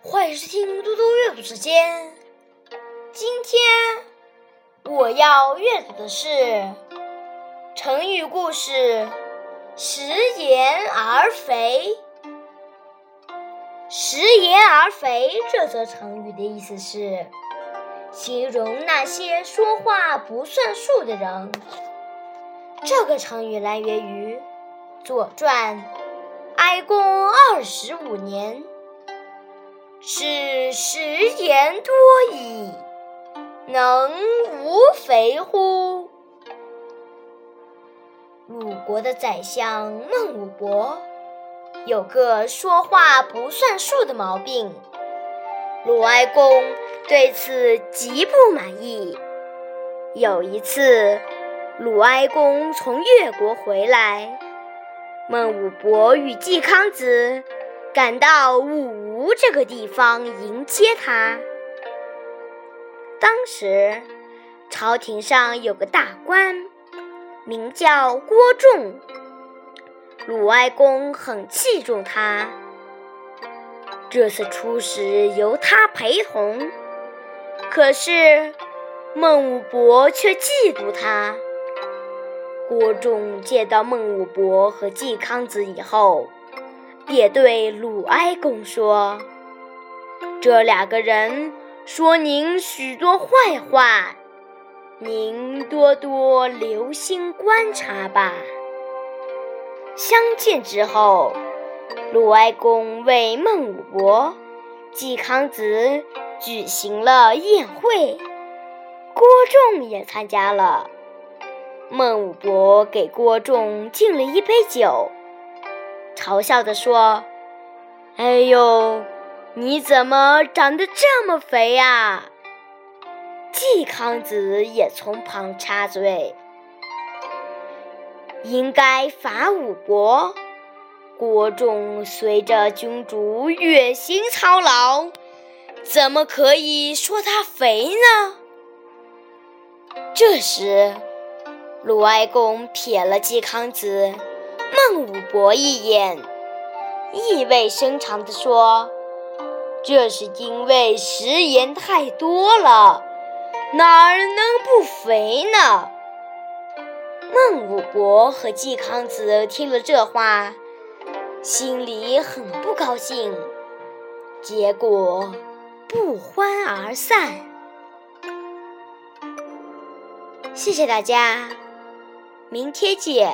欢迎收听嘟嘟阅读时间。今天我要阅读的是成语故事“食言而肥”。食言而肥这则成语的意思是形容那些说话不算数的人。这个成语来源于《左传》哀公二十五年。是食言多矣，能无肥乎？鲁国的宰相孟武伯有个说话不算数的毛病，鲁哀公对此极不满意。有一次，鲁哀公从越国回来，孟武伯与季康子。赶到武吴这个地方迎接他。当时朝廷上有个大官，名叫郭仲。鲁哀公很器重他，这次出使由他陪同。可是孟武伯却嫉妒他。郭仲见到孟武伯和季康子以后。也对鲁哀公说：“这两个人说您许多坏话，您多多留心观察吧。”相见之后，鲁哀公为孟武伯、季康子举行了宴会，郭仲也参加了。孟武伯给郭仲敬了一杯酒。嘲笑地说：“哎呦，你怎么长得这么肥呀？”季康子也从旁插嘴：“应该罚武伯。郭仲随着君主远行操劳，怎么可以说他肥呢？”这时，鲁哀公瞥了季康子。孟武伯一眼，意味深长地说：“这是因为食盐太多了，哪儿能不肥呢？”孟武伯和季康子听了这话，心里很不高兴，结果不欢而散。谢谢大家，明天见。